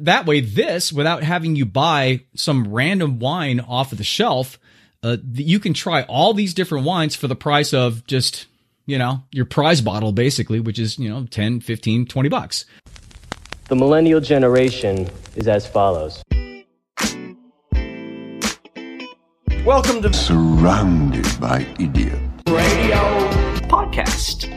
That way, this, without having you buy some random wine off of the shelf, uh, you can try all these different wines for the price of just, you know, your prize bottle, basically, which is, you know, 10, 15, 20 bucks. The millennial generation is as follows. Welcome to surrounded by idiots. Radio Podcast.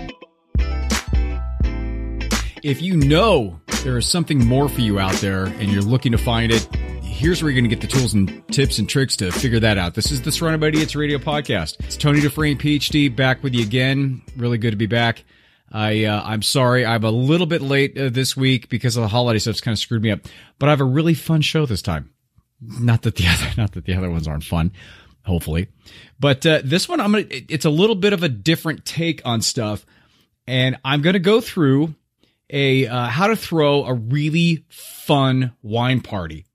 If you know there is something more for you out there and you're looking to find it, here's where you're going to get the tools and tips and tricks to figure that out. This is the Surrounded by Idiots Radio Podcast. It's Tony Dufresne, PhD, back with you again. Really good to be back. I uh, I'm sorry I'm a little bit late uh, this week because of the holiday stuff's kind of screwed me up, but I have a really fun show this time. Not that the other not that the other ones aren't fun, hopefully, but uh, this one I'm gonna it's a little bit of a different take on stuff, and I'm gonna go through a uh, how to throw a really fun wine party.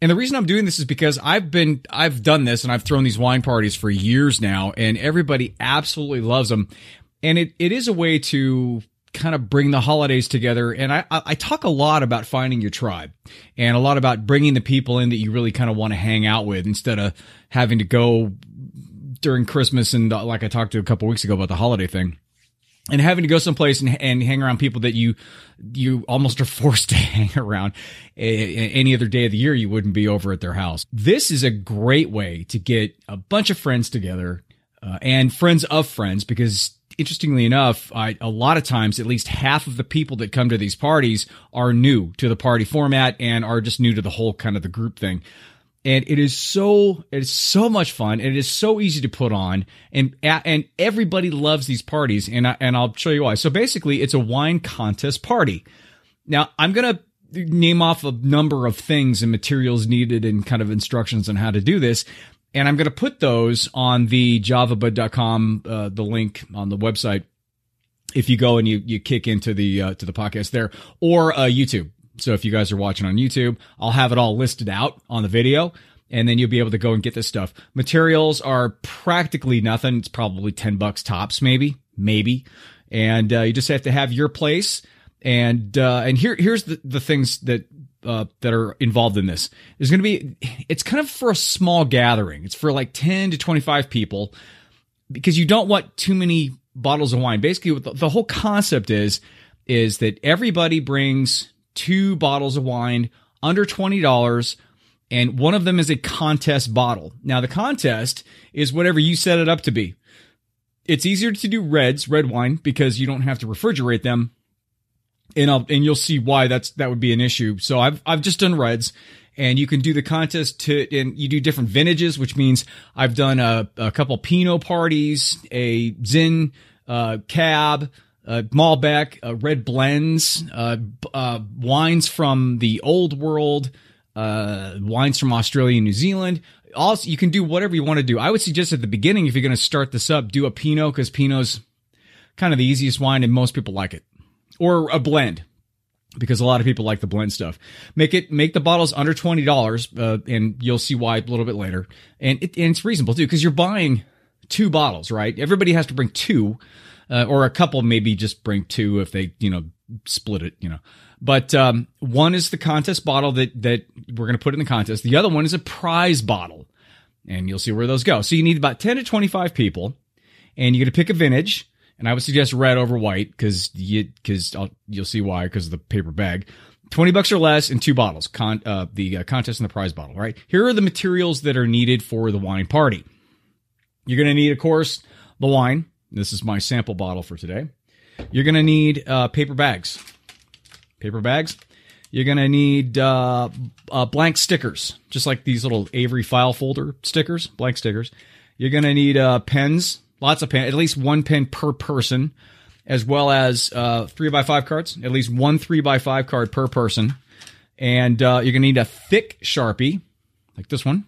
And the reason I'm doing this is because I've been I've done this and I've thrown these wine parties for years now and everybody absolutely loves them. And it, it is a way to kind of bring the holidays together. And I, I talk a lot about finding your tribe and a lot about bringing the people in that you really kind of want to hang out with instead of having to go during Christmas and like I talked to a couple weeks ago about the holiday thing and having to go someplace and, and hang around people that you you almost are forced to hang around any other day of the year you wouldn't be over at their house. This is a great way to get a bunch of friends together uh, and friends of friends because interestingly enough I, a lot of times at least half of the people that come to these parties are new to the party format and are just new to the whole kind of the group thing and it is so it is so much fun and it is so easy to put on and and everybody loves these parties and I, and I'll show you why. So basically it's a wine contest party. Now, I'm going to name off a number of things and materials needed and kind of instructions on how to do this. And I'm going to put those on the javabud.com, uh, the link on the website. If you go and you, you kick into the, uh, to the podcast there or, uh, YouTube. So if you guys are watching on YouTube, I'll have it all listed out on the video and then you'll be able to go and get this stuff. Materials are practically nothing. It's probably 10 bucks tops, maybe, maybe. And, uh, you just have to have your place. And, uh, and here, here's the, the things that, uh, that are involved in this. There's going to be, it's kind of for a small gathering. It's for like 10 to 25 people because you don't want too many bottles of wine. Basically, the, the whole concept is, is that everybody brings two bottles of wine under $20 and one of them is a contest bottle. Now the contest is whatever you set it up to be. It's easier to do reds, red wine, because you don't have to refrigerate them. And I'll, and you'll see why that's, that would be an issue. So I've, I've just done reds and you can do the contest to, and you do different vintages, which means I've done a, a couple Pinot parties, a Zin, uh, cab, uh, Malbec, uh, red blends, uh, uh, wines from the old world, uh, wines from Australia and New Zealand. Also, you can do whatever you want to do. I would suggest at the beginning, if you're going to start this up, do a Pinot because Pinot's kind of the easiest wine and most people like it, or a blend because a lot of people like the blend stuff. Make it make the bottles under twenty dollars, uh, and you'll see why a little bit later. And, it, and it's reasonable too because you're buying two bottles, right? Everybody has to bring two uh, or a couple maybe just bring two if they you know split it you know. But um, one is the contest bottle that that we're going to put in the contest. The other one is a prize bottle. And you'll see where those go. So you need about 10 to 25 people and you're going to pick a vintage. And i would suggest red over white because you because you'll see why because of the paper bag. 20 bucks or less and two bottles. Con, uh, the uh, contest and the prize bottle right? Here are the materials that are needed for the wine party. You're going to need of course the wine this is my sample bottle for today. You're going to need uh, paper bags. Paper bags. You're going to need uh, uh, blank stickers, just like these little Avery file folder stickers, blank stickers. You're going to need uh, pens, lots of pens, at least one pen per person, as well as uh, three by five cards, at least one three by five card per person. And uh, you're going to need a thick Sharpie, like this one,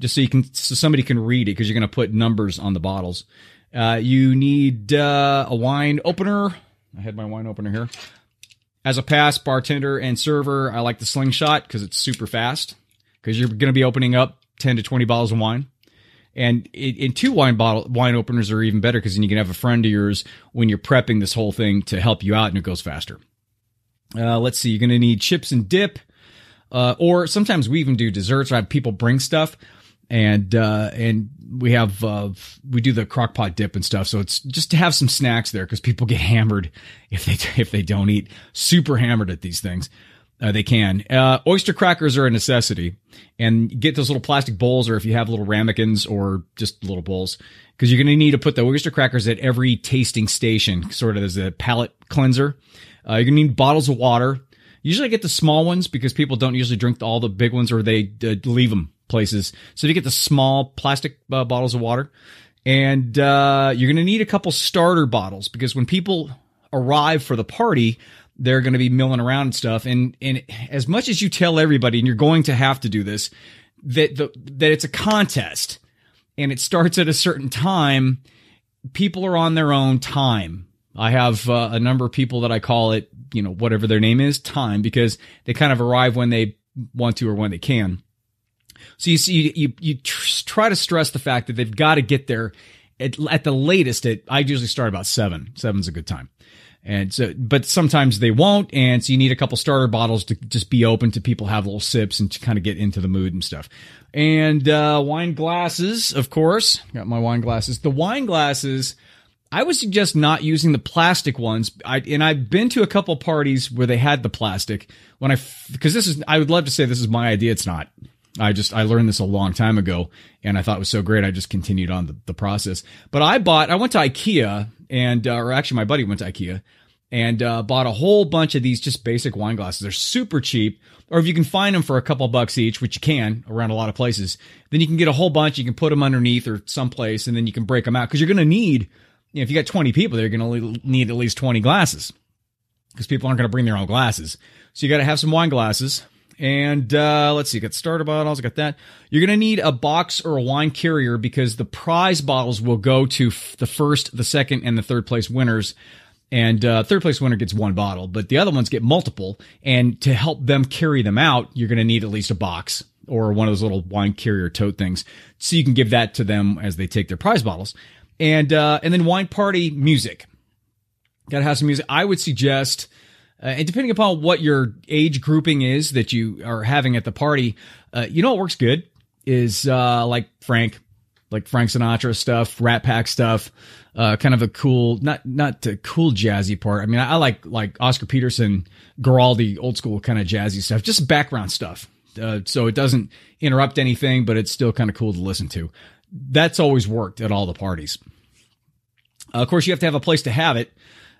just so you can so somebody can read it because you're going to put numbers on the bottles. Uh, you need uh, a wine opener. I had my wine opener here. As a pass, bartender and server, I like the slingshot because it's super fast. Because you're going to be opening up 10 to 20 bottles of wine. And in two wine bottle wine openers are even better because then you can have a friend of yours when you're prepping this whole thing to help you out and it goes faster. Uh, let's see, you're going to need chips and dip. uh, or sometimes we even do desserts. I have people bring stuff, and uh, and we have uh, we do the crock pot dip and stuff. So it's just to have some snacks there because people get hammered if they if they don't eat. Super hammered at these things. Uh, they can. Uh, oyster crackers are a necessity, and get those little plastic bowls, or if you have little ramekins or just little bowls, because you're going to need to put the oyster crackers at every tasting station, sort of as a palate cleanser. Uh, you're going to need bottles of water. Usually, I get the small ones because people don't usually drink all the big ones, or they uh, leave them places. So you get the small plastic uh, bottles of water, and uh, you're going to need a couple starter bottles because when people arrive for the party, they're going to be milling around and stuff. And and as much as you tell everybody, and you're going to have to do this, that the, that it's a contest, and it starts at a certain time. People are on their own time. I have uh, a number of people that I call it, you know, whatever their name is, time, because they kind of arrive when they want to or when they can. So you see, you you try to stress the fact that they've got to get there at, at the latest. At I usually start about seven. Seven's a good time. And so, but sometimes they won't. And so you need a couple starter bottles to just be open to people have little sips and to kind of get into the mood and stuff. And, uh, wine glasses, of course. Got my wine glasses. The wine glasses, I would suggest not using the plastic ones. I, and I've been to a couple parties where they had the plastic when I, because this is, I would love to say this is my idea. It's not. I just I learned this a long time ago, and I thought it was so great. I just continued on the, the process. But I bought. I went to IKEA, and uh, or actually, my buddy went to IKEA and uh, bought a whole bunch of these just basic wine glasses. They're super cheap, or if you can find them for a couple bucks each, which you can around a lot of places, then you can get a whole bunch. You can put them underneath or someplace, and then you can break them out because you're going to need. You know, if you got 20 people, they're going to need at least 20 glasses because people aren't going to bring their own glasses. So you got to have some wine glasses. And uh, let's see, got starter bottles, got that. You're going to need a box or a wine carrier because the prize bottles will go to f- the first, the second, and the third place winners. And uh, third place winner gets one bottle, but the other ones get multiple. And to help them carry them out, you're going to need at least a box or one of those little wine carrier tote things, so you can give that to them as they take their prize bottles. And uh, and then wine party music. Got to have some music. I would suggest uh, and depending upon what your age grouping is that you are having at the party, uh, you know what works good is uh, like Frank, like Frank Sinatra stuff, Rat Pack stuff, uh, kind of a cool, not not the cool jazzy part. I mean, I, I like like Oscar Peterson, Guaraldi, old school kind of jazzy stuff, just background stuff. Uh, so it doesn't interrupt anything, but it's still kind of cool to listen to. That's always worked at all the parties. Uh, of course, you have to have a place to have it.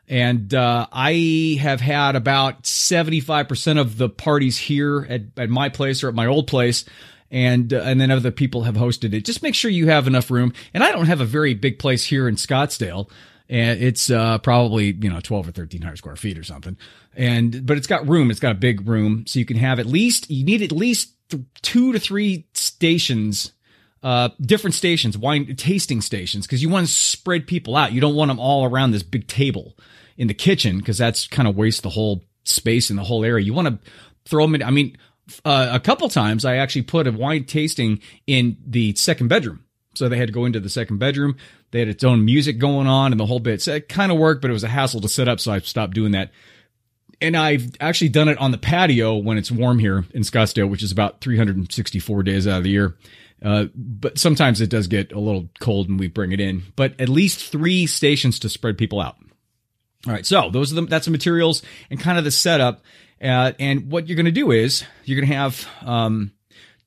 And uh, I have had about 75% of the parties here at, at my place or at my old place. And, uh, and then other people have hosted it. Just make sure you have enough room. And I don't have a very big place here in Scottsdale. And it's uh, probably, you know, 12 or 1300 square feet or something. And, but it's got room. It's got a big room. So you can have at least, you need at least th- two to three stations uh, different stations, wine tasting stations, because you want to spread people out. You don't want them all around this big table in the kitchen because that's kind of waste the whole space in the whole area. You want to throw them in. I mean, uh, a couple times I actually put a wine tasting in the second bedroom. So they had to go into the second bedroom. They had its own music going on and the whole bit. So it kind of worked, but it was a hassle to set up. So I stopped doing that. And I've actually done it on the patio when it's warm here in Scottsdale, which is about 364 days out of the year. Uh, but sometimes it does get a little cold and we bring it in, but at least three stations to spread people out. All right. So those are the, that's the materials and kind of the setup. Uh, and what you're going to do is you're going to have, um,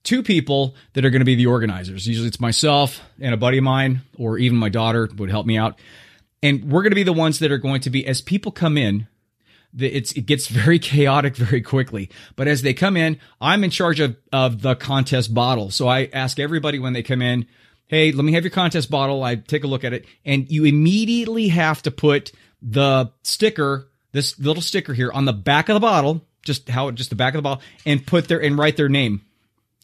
two people that are going to be the organizers. Usually it's myself and a buddy of mine, or even my daughter would help me out. And we're going to be the ones that are going to be, as people come in, it gets very chaotic very quickly. But as they come in, I'm in charge of, of the contest bottle. So I ask everybody when they come in, Hey, let me have your contest bottle. I take a look at it and you immediately have to put the sticker, this little sticker here on the back of the bottle, just how, just the back of the bottle and put their, and write their name,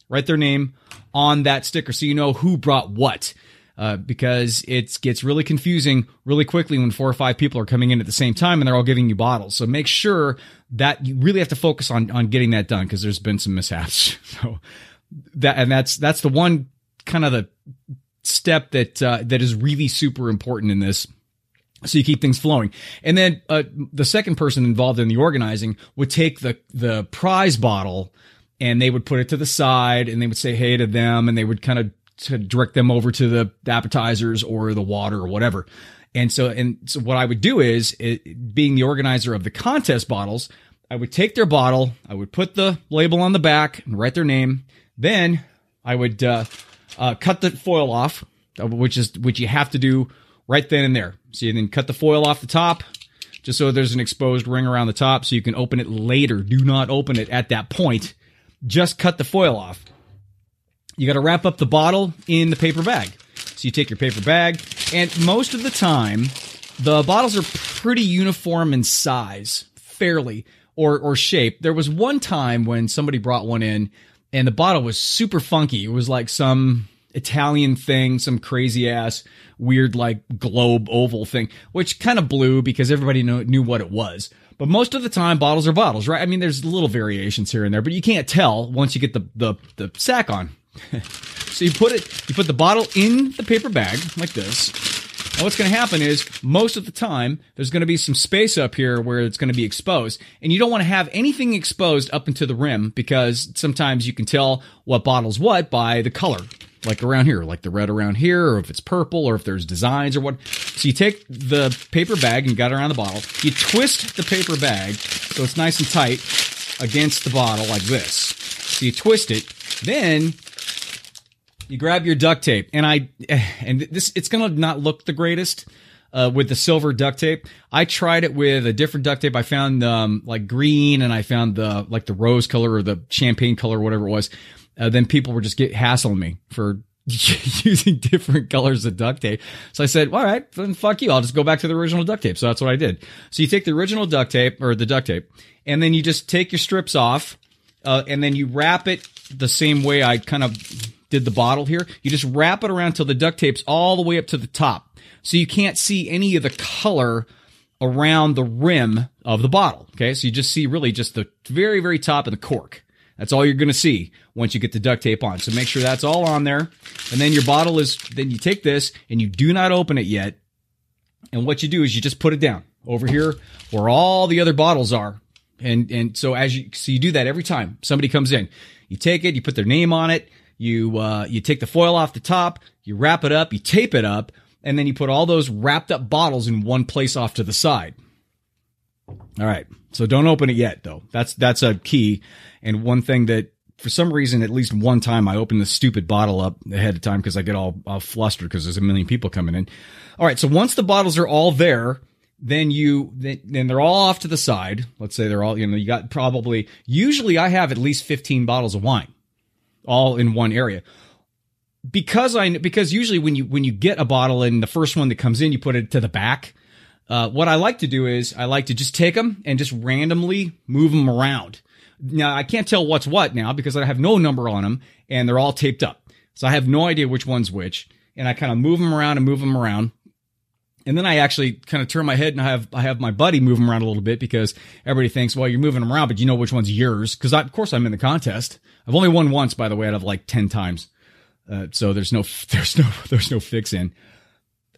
write their name on that sticker. So you know who brought what. Uh, because it gets really confusing really quickly when four or five people are coming in at the same time and they're all giving you bottles. So make sure that you really have to focus on on getting that done because there's been some mishaps. So that and that's that's the one kind of the step that uh, that is really super important in this. So you keep things flowing, and then uh, the second person involved in the organizing would take the the prize bottle and they would put it to the side and they would say hey to them and they would kind of to direct them over to the appetizers or the water or whatever. And so, and so what I would do is, it, being the organizer of the contest bottles, I would take their bottle, I would put the label on the back and write their name. Then I would uh, uh, cut the foil off, uh, which is which you have to do right then and there. So you then cut the foil off the top, just so there's an exposed ring around the top, so you can open it later. Do not open it at that point. Just cut the foil off. You got to wrap up the bottle in the paper bag. So you take your paper bag, and most of the time, the bottles are pretty uniform in size, fairly, or, or shape. There was one time when somebody brought one in, and the bottle was super funky. It was like some Italian thing, some crazy ass, weird, like globe oval thing, which kind of blew because everybody knew, knew what it was. But most of the time, bottles are bottles, right? I mean, there's little variations here and there, but you can't tell once you get the, the, the sack on. so you put it, you put the bottle in the paper bag like this. And what's going to happen is most of the time there's going to be some space up here where it's going to be exposed, and you don't want to have anything exposed up into the rim because sometimes you can tell what bottle's what by the color. Like around here, like the red around here, or if it's purple, or if there's designs or what. So you take the paper bag and gut around the bottle. You twist the paper bag so it's nice and tight against the bottle like this. So you twist it. Then you grab your duct tape, and I and this it's gonna not look the greatest. Uh, with the silver duct tape, I tried it with a different duct tape. I found um, like green, and I found the like the rose color or the champagne color, whatever it was. Uh, then people were just get hassling me for using different colors of duct tape. So I said, all right, then fuck you. I'll just go back to the original duct tape. So that's what I did. So you take the original duct tape or the duct tape, and then you just take your strips off, uh, and then you wrap it the same way I kind of did the bottle here. You just wrap it around till the duct tape's all the way up to the top. So you can't see any of the color around the rim of the bottle. Okay. So you just see really just the very, very top of the cork. That's all you're going to see once you get the duct tape on. So make sure that's all on there. And then your bottle is, then you take this and you do not open it yet. And what you do is you just put it down over here where all the other bottles are. And, and so as you, so you do that every time somebody comes in, you take it, you put their name on it, you uh, you take the foil off the top, you wrap it up, you tape it up, and then you put all those wrapped up bottles in one place off to the side. All right. So don't open it yet though. That's that's a key. And one thing that for some reason, at least one time, I opened the stupid bottle up ahead of time because I get all, all flustered because there's a million people coming in. All right. So once the bottles are all there, then you then they're all off to the side. Let's say they're all you know you got probably usually I have at least 15 bottles of wine all in one area. Because I because usually when you when you get a bottle and the first one that comes in, you put it to the back. Uh, what I like to do is I like to just take them and just randomly move them around. Now I can't tell what's what now because I have no number on them and they're all taped up, so I have no idea which one's which. And I kind of move them around and move them around. And then I actually kind of turn my head and I have I have my buddy move them around a little bit because everybody thinks, well, you're moving them around, but you know which one's yours because of course I'm in the contest. I've only won once, by the way, out of like ten times. Uh, so there's no there's no there's no fix in.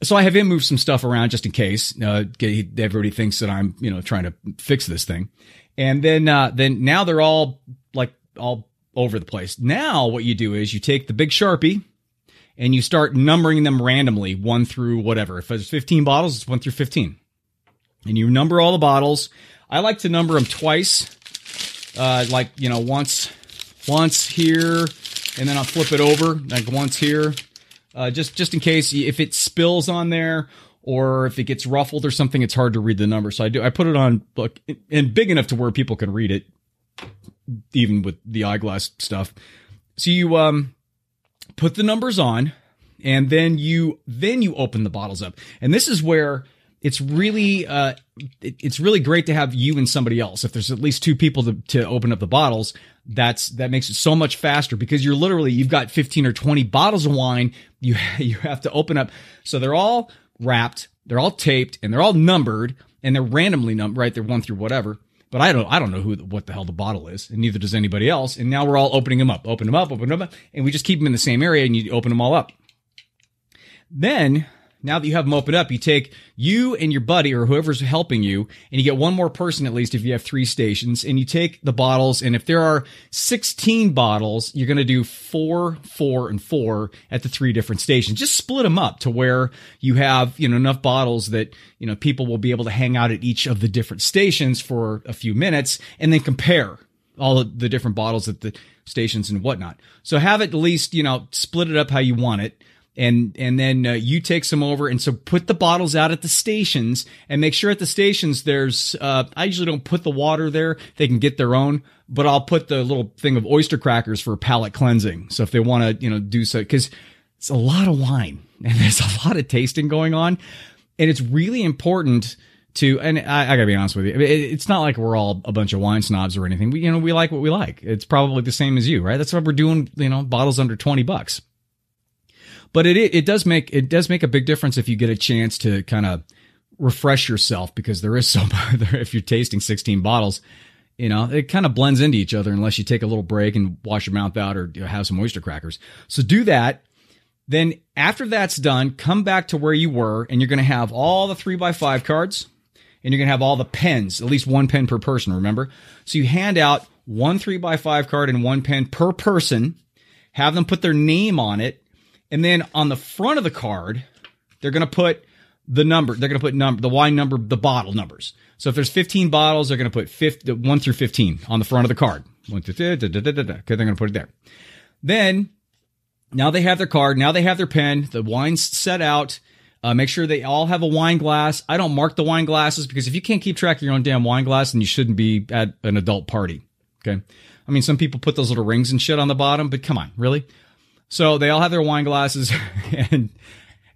So I have him move some stuff around just in case. Uh, everybody thinks that I'm you know trying to fix this thing, and then uh, then now they're all like all over the place. Now what you do is you take the big sharpie and you start numbering them randomly, one through whatever. If there's 15 bottles, it's one through 15, and you number all the bottles. I like to number them twice, uh, like you know once once here, and then I'll flip it over like once here, uh, just just in case if it spills on there or if it gets ruffled or something, it's hard to read the number. So I do I put it on look and big enough to where people can read it, even with the eyeglass stuff. So you um put the numbers on, and then you then you open the bottles up, and this is where it's really uh, it, it's really great to have you and somebody else. If there's at least two people to, to open up the bottles, that's that makes it so much faster because you're literally you've got 15 or 20 bottles of wine you you have to open up. So they're all wrapped, they're all taped, and they're all numbered, and they're randomly numbered. Right, they're one through whatever. But I don't I don't know who what the hell the bottle is, and neither does anybody else. And now we're all opening them up, open them up, open them up, and we just keep them in the same area, and you open them all up. Then now that you have them open up, you take you and your buddy or whoever's helping you, and you get one more person at least if you have three stations, and you take the bottles, and if there are 16 bottles, you're going to do four, four, and four at the three different stations. Just split them up to where you have, you know, enough bottles that, you know, people will be able to hang out at each of the different stations for a few minutes and then compare all the different bottles at the stations and whatnot. So have it at least, you know, split it up how you want it and and then uh, you take some over and so put the bottles out at the stations and make sure at the stations there's uh, i usually don't put the water there they can get their own but i'll put the little thing of oyster crackers for palate cleansing so if they want to you know do so because it's a lot of wine and there's a lot of tasting going on and it's really important to and I, I, gotta be honest with you, it's not like we're all a bunch of wine snobs or anything. We you know we like what we like. It's probably the same as you, right? That's what we're doing. You know, bottles under twenty bucks. But it it does make it does make a big difference if you get a chance to kind of refresh yourself because there is so. If you're tasting 16 bottles, you know it kind of blends into each other unless you take a little break and wash your mouth out or have some oyster crackers. So do that. Then after that's done, come back to where you were, and you're going to have all the three by five cards, and you're going to have all the pens, at least one pen per person. Remember, so you hand out one three by five card and one pen per person. Have them put their name on it and then on the front of the card, they're going to put the number. They're going to put number, the wine number, the bottle numbers. So if there's 15 bottles, they're going to put 50, 1 through 15 on the front of the card. Okay, they're going to put it there. Then, now they have their card. Now they have their pen. The wine's set out. Uh, make sure they all have a wine glass. I don't mark the wine glasses because if you can't keep track of your own damn wine glass, then you shouldn't be at an adult party. Okay. I mean, some people put those little rings and shit on the bottom, but come on, really? So they all have their wine glasses and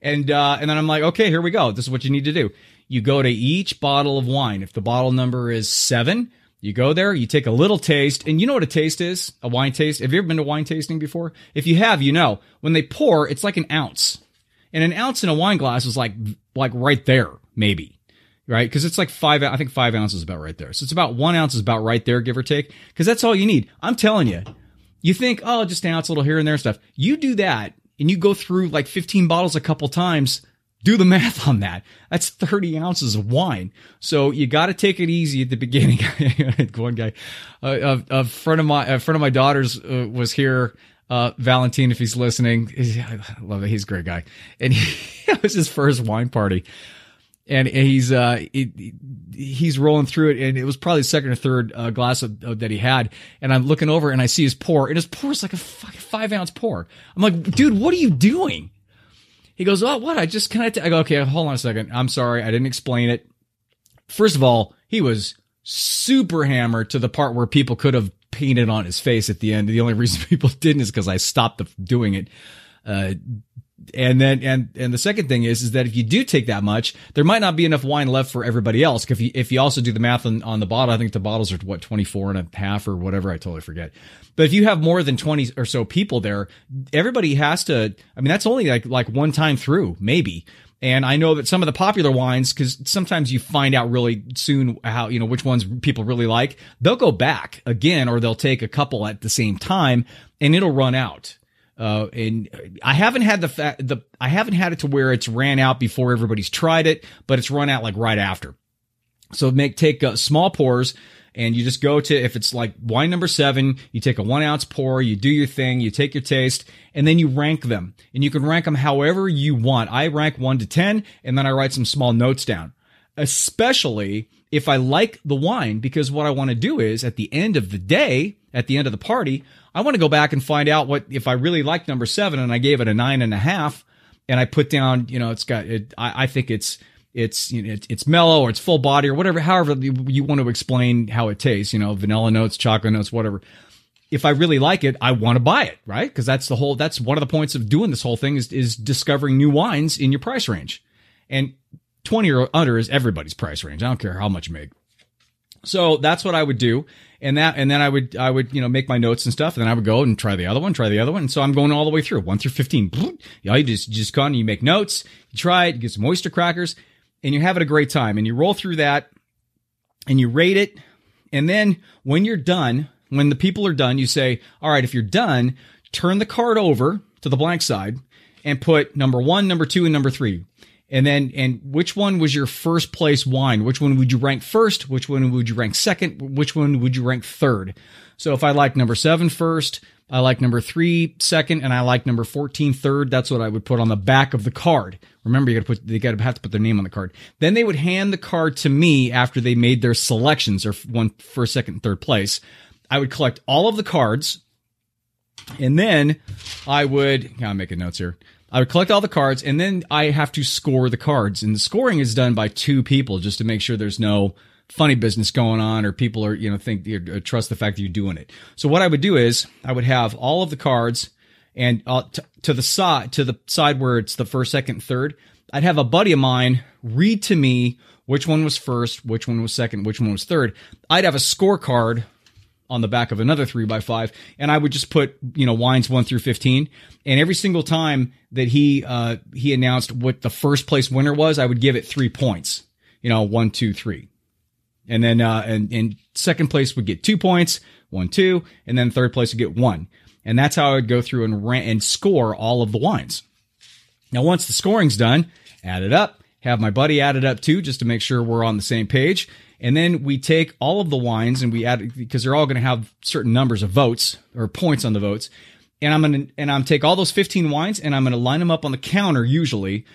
and uh, and then I'm like, okay, here we go. This is what you need to do. You go to each bottle of wine. If the bottle number is seven, you go there, you take a little taste, and you know what a taste is? A wine taste. Have you ever been to wine tasting before? If you have, you know. When they pour, it's like an ounce. And an ounce in a wine glass is like like right there, maybe. Right? Because it's like five I think five ounces is about right there. So it's about one ounce is about right there, give or take. Because that's all you need. I'm telling you, you think, oh, just an ounce a little here and there stuff. You do that and you go through like 15 bottles a couple times. Do the math on that. That's 30 ounces of wine. So you got to take it easy at the beginning. One guy, uh, a, a, friend of my, a friend of my daughter's uh, was here. Uh, Valentine, if he's listening, I love it. He's a great guy. And he, it was his first wine party and he's uh he, he's rolling through it and it was probably second or third uh, glass of, of, that he had. And i'm looking over and i see his pour and his pour is like a five ounce pour. I'm like dude what are you doing? He goes oh what? I just kind of i go okay hold on a second. I'm sorry. I didn't explain it. First of all he was super hammered to the part where people could have painted on his face at the end. The only reason people didn't is because i stopped doing it. Uh, and then and and the second thing is is that if you do take that much, there might not be enough wine left for everybody else. If you if you also do the math on, on the bottle, I think the bottles are what 24 and a half or whatever. I totally forget. But if you have more than 20 or so people there, everybody has to. I mean, that's only like like one time through, maybe. And I know that some of the popular wines, because sometimes you find out really soon how, you know, which ones people really like, they'll go back again or they'll take a couple at the same time and it'll run out. Uh, and I haven't had the fa- the I haven't had it to where it's ran out before everybody's tried it, but it's run out like right after. So make take uh, small pours and you just go to if it's like wine number seven, you take a one ounce pour, you do your thing, you take your taste, and then you rank them. And you can rank them however you want. I rank one to ten, and then I write some small notes down. Especially if I like the wine, because what I want to do is at the end of the day, at the end of the party, I want to go back and find out what if I really like number seven and I gave it a nine and a half, and I put down, you know, it's got it. I, I think it's it's you know, it's, it's mellow or it's full body or whatever. However you, you want to explain how it tastes, you know, vanilla notes, chocolate notes, whatever. If I really like it, I want to buy it, right? Because that's the whole. That's one of the points of doing this whole thing is is discovering new wines in your price range, and twenty or under is everybody's price range. I don't care how much you make. So that's what I would do. And that and then I would I would you know make my notes and stuff, and then I would go and try the other one, try the other one, and so I'm going all the way through one through fifteen. You, know, you just just go and you make notes, you try it, you get some oyster crackers, and you're having a great time, and you roll through that, and you rate it, and then when you're done, when the people are done, you say, all right, if you're done, turn the card over to the blank side and put number one, number two, and number three. And then, and which one was your first place wine? Which one would you rank first? Which one would you rank second? Which one would you rank third? So if I like number seven first, I like number three second, and I like number 14 third. That's what I would put on the back of the card. Remember, you got to put, they got to have to put their name on the card. Then they would hand the card to me after they made their selections or one first, second, third place. I would collect all of the cards and then I would, I'm making notes here. I would collect all the cards and then I have to score the cards. And the scoring is done by two people just to make sure there's no funny business going on or people are, you know, think, trust the fact that you're doing it. So what I would do is I would have all of the cards and uh, t- to the side, to the side where it's the first, second, third, I'd have a buddy of mine read to me which one was first, which one was second, which one was third. I'd have a scorecard on the back of another three by five, and I would just put you know wines one through fifteen. And every single time that he uh, he announced what the first place winner was, I would give it three points. You know, one, two, three, and then uh, and and second place would get two points, one, two, and then third place would get one. And that's how I would go through and rant and score all of the wines. Now, once the scoring's done, add it up. Have my buddy add it up too, just to make sure we're on the same page. And then we take all of the wines and we add because they're all going to have certain numbers of votes or points on the votes. And I'm going to and I'm take all those 15 wines and I'm going to line them up on the counter usually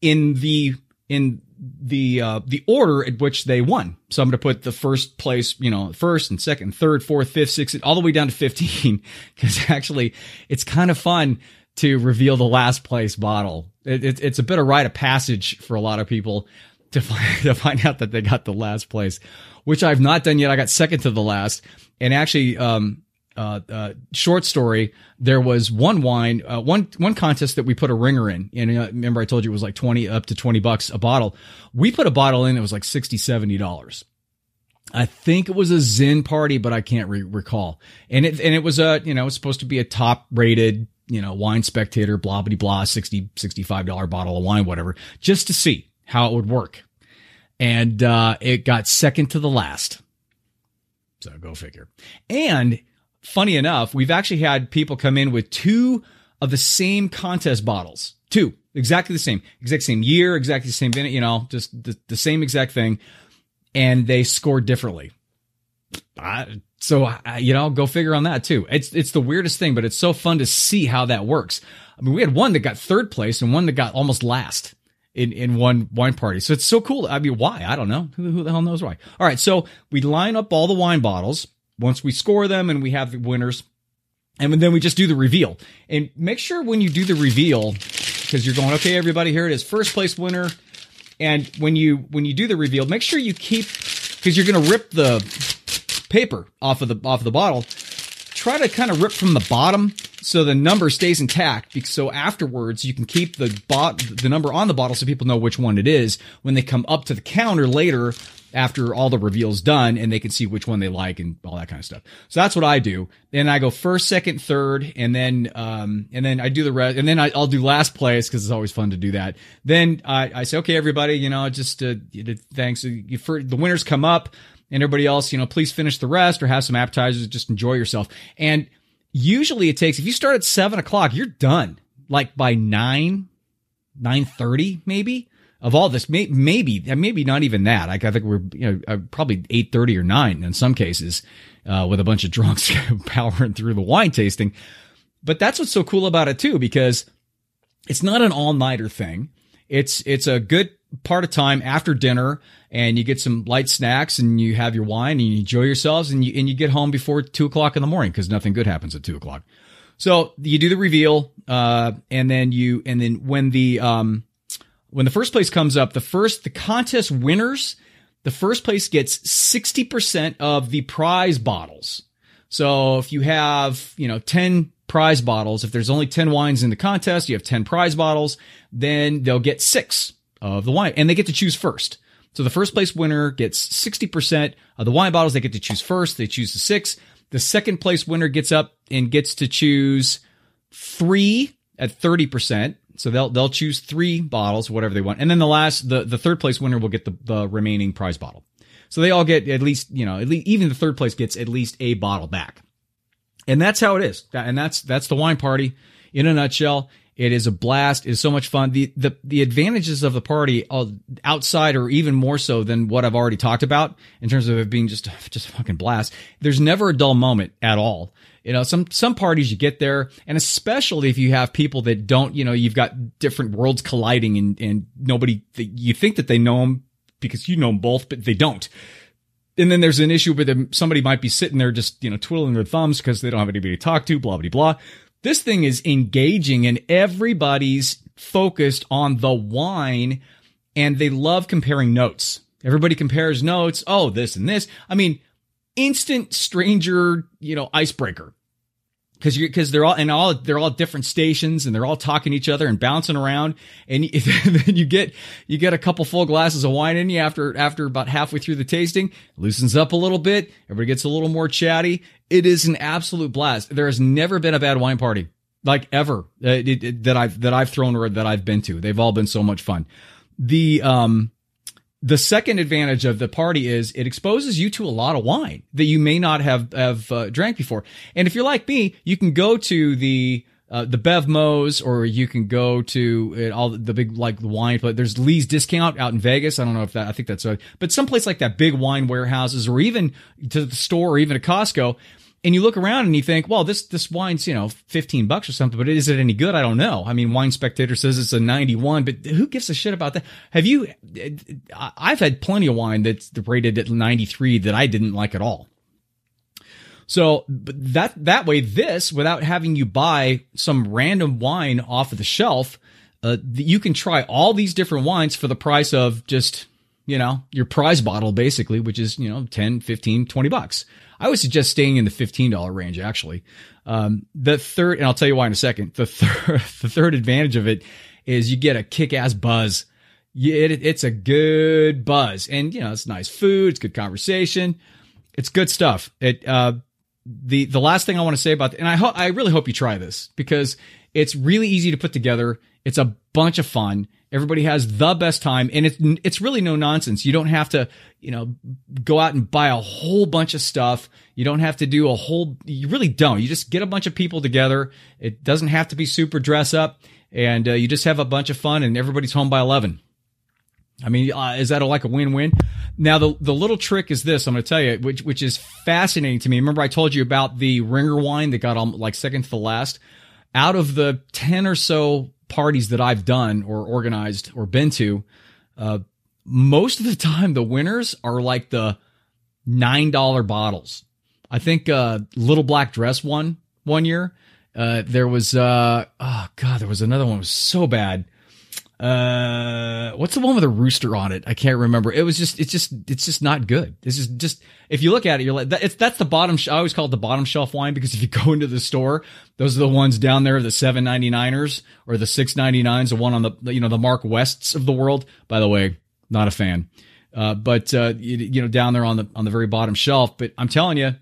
in the in the uh, the order at which they won. So I'm going to put the first place, you know, first and second, third, fourth, fifth, sixth, all the way down to 15 because actually it's kind of fun to reveal the last place bottle. It, it, it's a bit of rite of passage for a lot of people to find, to find out that they got the last place, which I've not done yet. I got second to the last. And actually, um, uh, uh, short story, there was one wine, uh, one, one contest that we put a ringer in. And uh, remember I told you it was like 20 up to 20 bucks a bottle. We put a bottle in, it was like 60, 70 dollars. I think it was a Zin party, but I can't re- recall. And it, and it was a, you know, it's supposed to be a top rated, you know, wine spectator, blah, blah, blah, 60, $65 bottle of wine, whatever, just to see how it would work. And uh, it got second to the last. So go figure. And funny enough, we've actually had people come in with two of the same contest bottles. Two, exactly the same, exact same year, exactly the same, you know, just the, the same exact thing. And they scored differently. I, so, you know, go figure on that too. It's, it's the weirdest thing, but it's so fun to see how that works. I mean, we had one that got third place and one that got almost last in, in one wine party. So it's so cool. I mean, why? I don't know. Who, who the hell knows why? All right. So we line up all the wine bottles once we score them and we have the winners. And then we just do the reveal and make sure when you do the reveal, because you're going, okay, everybody, here it is. First place winner. And when you, when you do the reveal, make sure you keep, cause you're going to rip the paper off of the, off of the bottle. Try to kind of rip from the bottom so the number stays intact. So afterwards, you can keep the bot the number on the bottle so people know which one it is when they come up to the counter later after all the reveals done and they can see which one they like and all that kind of stuff. So that's what I do. Then I go first, second, third, and then um and then I do the rest, and then I, will do last place because it's always fun to do that. Then I, I say, okay, everybody, you know, just uh, thanks. You, for, the winners come up, and everybody else, you know, please finish the rest or have some appetizers. Just enjoy yourself. And usually it takes if you start at seven o'clock, you're done like by nine, nine thirty maybe of all this. May, maybe maybe not even that. Like I think we're you know uh, probably eight thirty or nine in some cases uh, with a bunch of drunks powering through the wine tasting. But that's what's so cool about it too, because it's not an all nighter thing. It's it's a good part of time after dinner and you get some light snacks and you have your wine and you enjoy yourselves and you, and you get home before two o'clock in the morning because nothing good happens at two o'clock. So you do the reveal, uh, and then you, and then when the, um, when the first place comes up, the first, the contest winners, the first place gets 60% of the prize bottles. So if you have, you know, 10 prize bottles, if there's only 10 wines in the contest, you have 10 prize bottles, then they'll get six of the wine and they get to choose first. So the first place winner gets 60% of the wine bottles they get to choose first. They choose the six. The second place winner gets up and gets to choose three at 30%. So they'll, they'll choose three bottles, whatever they want. And then the last, the, the third place winner will get the, the remaining prize bottle. So they all get at least, you know, at least, even the third place gets at least a bottle back. And that's how it is. And that's, that's the wine party in a nutshell. It is a blast. It is so much fun. The the the advantages of the party outside or even more so than what I've already talked about in terms of it being just just a fucking blast. There's never a dull moment at all. You know, some some parties you get there, and especially if you have people that don't, you know, you've got different worlds colliding, and and nobody you think that they know them because you know them both, but they don't and then there's an issue where them, somebody might be sitting there just, you know, twiddling their thumbs because they don't have anybody to talk to, blah, blah, blah. This thing is engaging and everybody's focused on the wine and they love comparing notes. Everybody compares notes. Oh, this and this. I mean, instant stranger, you know, icebreaker because you because they're all and all they're all different stations and they're all talking to each other and bouncing around. And then you get you get a couple full glasses of wine in you after after about halfway through the tasting. Loosens up a little bit. Everybody gets a little more chatty. It is an absolute blast. There has never been a bad wine party like ever uh, it, it, that I've that I've thrown or that I've been to. They've all been so much fun. The um the second advantage of the party is it exposes you to a lot of wine that you may not have have uh, drank before. And if you're like me, you can go to the uh, the Bevmos, or you can go to all the big like wine. But there's Lee's Discount out in Vegas. I don't know if that. I think that's a, but someplace like that, big wine warehouses, or even to the store, or even a Costco and you look around and you think, well, this this wine's you know fifteen bucks or something, but is it any good? I don't know. I mean, Wine Spectator says it's a ninety one, but who gives a shit about that? Have you? I've had plenty of wine that's rated at ninety three that I didn't like at all. So that that way, this without having you buy some random wine off of the shelf, uh, you can try all these different wines for the price of just you know your prize bottle, basically, which is you know 10, 15, 20 bucks. I would suggest staying in the $15 range, actually. Um, the third, and I'll tell you why in a second. The third, the third advantage of it is you get a kick ass buzz. It, it's a good buzz and you know, it's nice food. It's good conversation. It's good stuff. It, uh, the, the last thing I want to say about, and I I really hope you try this because it's really easy to put together. It's a bunch of fun. Everybody has the best time and it's, it's really no nonsense. You don't have to, you know, go out and buy a whole bunch of stuff. You don't have to do a whole, you really don't. You just get a bunch of people together. It doesn't have to be super dress up and uh, you just have a bunch of fun and everybody's home by 11. I mean, uh, is that a, like a win-win? Now, the, the little trick is this, I'm going to tell you, which, which is fascinating to me. Remember I told you about the ringer wine that got on like second to the last? Out of the 10 or so parties that I've done or organized or been to, uh, most of the time the winners are like the nine dollar bottles. I think uh, Little Black Dress won one year. Uh, there was uh, oh god, there was another one was so bad. Uh, what's the one with a rooster on it? I can't remember. It was just, it's just, it's just not good. This is just, if you look at it, you're like, that, it's, that's the bottom, sh- I always call it the bottom shelf wine because if you go into the store, those are the ones down there, the 799ers or the 699s, the one on the, you know, the Mark Wests of the world. By the way, not a fan. Uh, but, uh, you, you know, down there on the, on the very bottom shelf. But I'm telling you,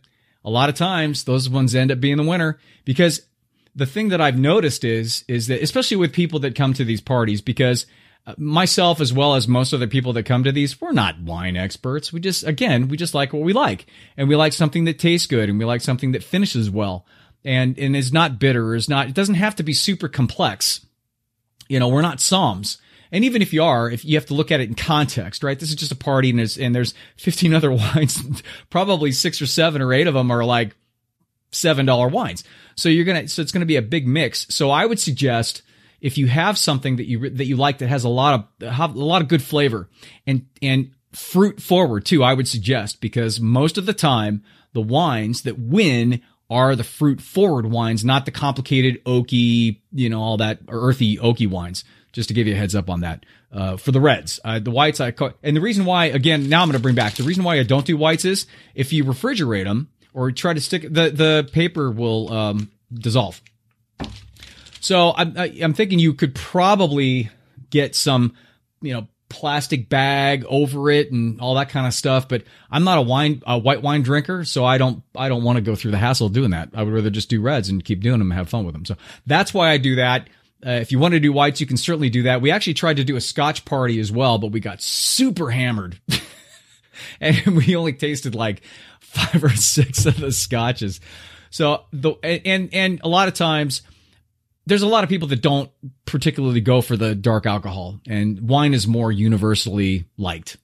a lot of times those ones end up being the winner because the thing that I've noticed is is that especially with people that come to these parties because uh, myself as well as most other people that come to these we're not wine experts. We just again we just like what we like. And we like something that tastes good and we like something that finishes well. And and is not bitter is not it doesn't have to be super complex. You know we're not somms. And even if you are, if you have to look at it in context, right? This is just a party and there's, and there's 15 other wines, probably six or seven or eight of them are like $7 wines. So you're going to, so it's going to be a big mix. So I would suggest if you have something that you, that you like that has a lot of, a lot of good flavor and, and fruit forward too, I would suggest because most of the time the wines that win are the fruit forward wines, not the complicated oaky, you know, all that earthy oaky wines. Just to give you a heads up on that. Uh, for the reds, uh, the whites, I and the reason why, again, now I'm going to bring back the reason why I don't do whites is if you refrigerate them, or try to stick the the paper will um, dissolve. So I'm I'm thinking you could probably get some you know plastic bag over it and all that kind of stuff. But I'm not a wine a white wine drinker, so I don't I don't want to go through the hassle of doing that. I would rather just do reds and keep doing them and have fun with them. So that's why I do that. Uh, if you want to do whites, you can certainly do that. We actually tried to do a Scotch party as well, but we got super hammered. and we only tasted like five or six of the scotches. So the and and a lot of times there's a lot of people that don't particularly go for the dark alcohol, and wine is more universally liked.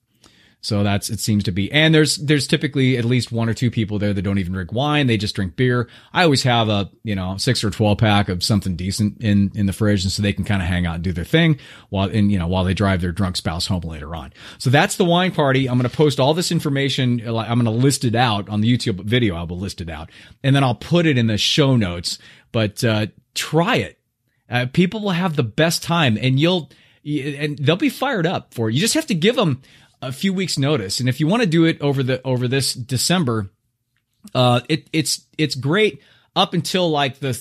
So that's it seems to be. And there's there's typically at least one or two people there that don't even drink wine. They just drink beer. I always have a, you know, six or 12 pack of something decent in in the fridge and so they can kind of hang out and do their thing while in, you know, while they drive their drunk spouse home later on. So that's the wine party. I'm going to post all this information. I'm going to list it out on the YouTube video. I will list it out and then I'll put it in the show notes, but uh try it. Uh, people will have the best time and you'll and they'll be fired up for it. You just have to give them a few weeks notice. And if you want to do it over the over this December, uh, it it's it's great up until like the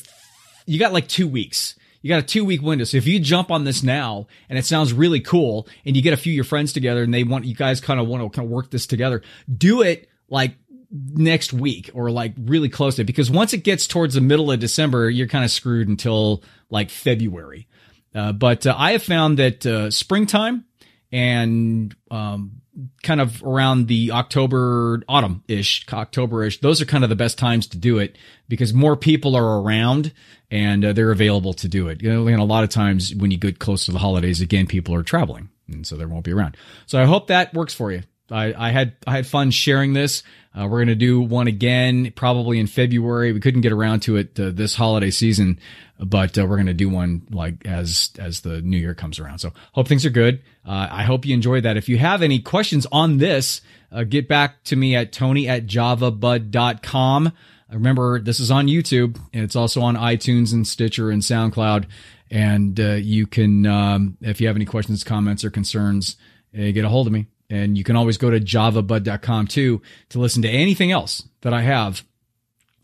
you got like two weeks. You got a two week window. So if you jump on this now and it sounds really cool and you get a few of your friends together and they want you guys kind of want to kind of work this together, do it like next week or like really close to it because once it gets towards the middle of December, you're kind of screwed until like February. Uh, but uh, I have found that uh, springtime and um, kind of around the October, autumn ish, October ish. Those are kind of the best times to do it because more people are around and uh, they're available to do it. You know, and a lot of times when you get close to the holidays, again, people are traveling and so they won't be around. So I hope that works for you. I, I had I had fun sharing this. Uh, we're gonna do one again probably in February. We couldn't get around to it uh, this holiday season, but uh, we're gonna do one like as as the new year comes around. So hope things are good. Uh, I hope you enjoyed that. If you have any questions on this, uh, get back to me at tony at javabud.com. Remember, this is on YouTube and it's also on iTunes and Stitcher and SoundCloud. And uh, you can, um, if you have any questions, comments, or concerns, get a hold of me. And you can always go to javabud.com too to listen to anything else that I have.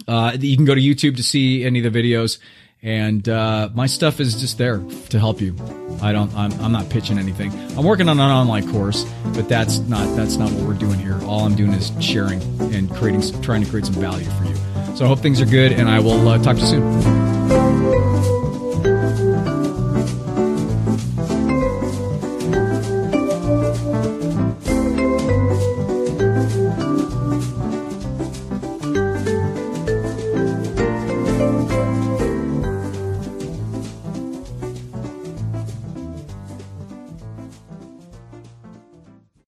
Uh, you can go to YouTube to see any of the videos, and uh, my stuff is just there to help you. I don't. I'm, I'm not pitching anything. I'm working on an online course, but that's not that's not what we're doing here. All I'm doing is sharing and creating, trying to create some value for you. So I hope things are good, and I will uh, talk to you soon.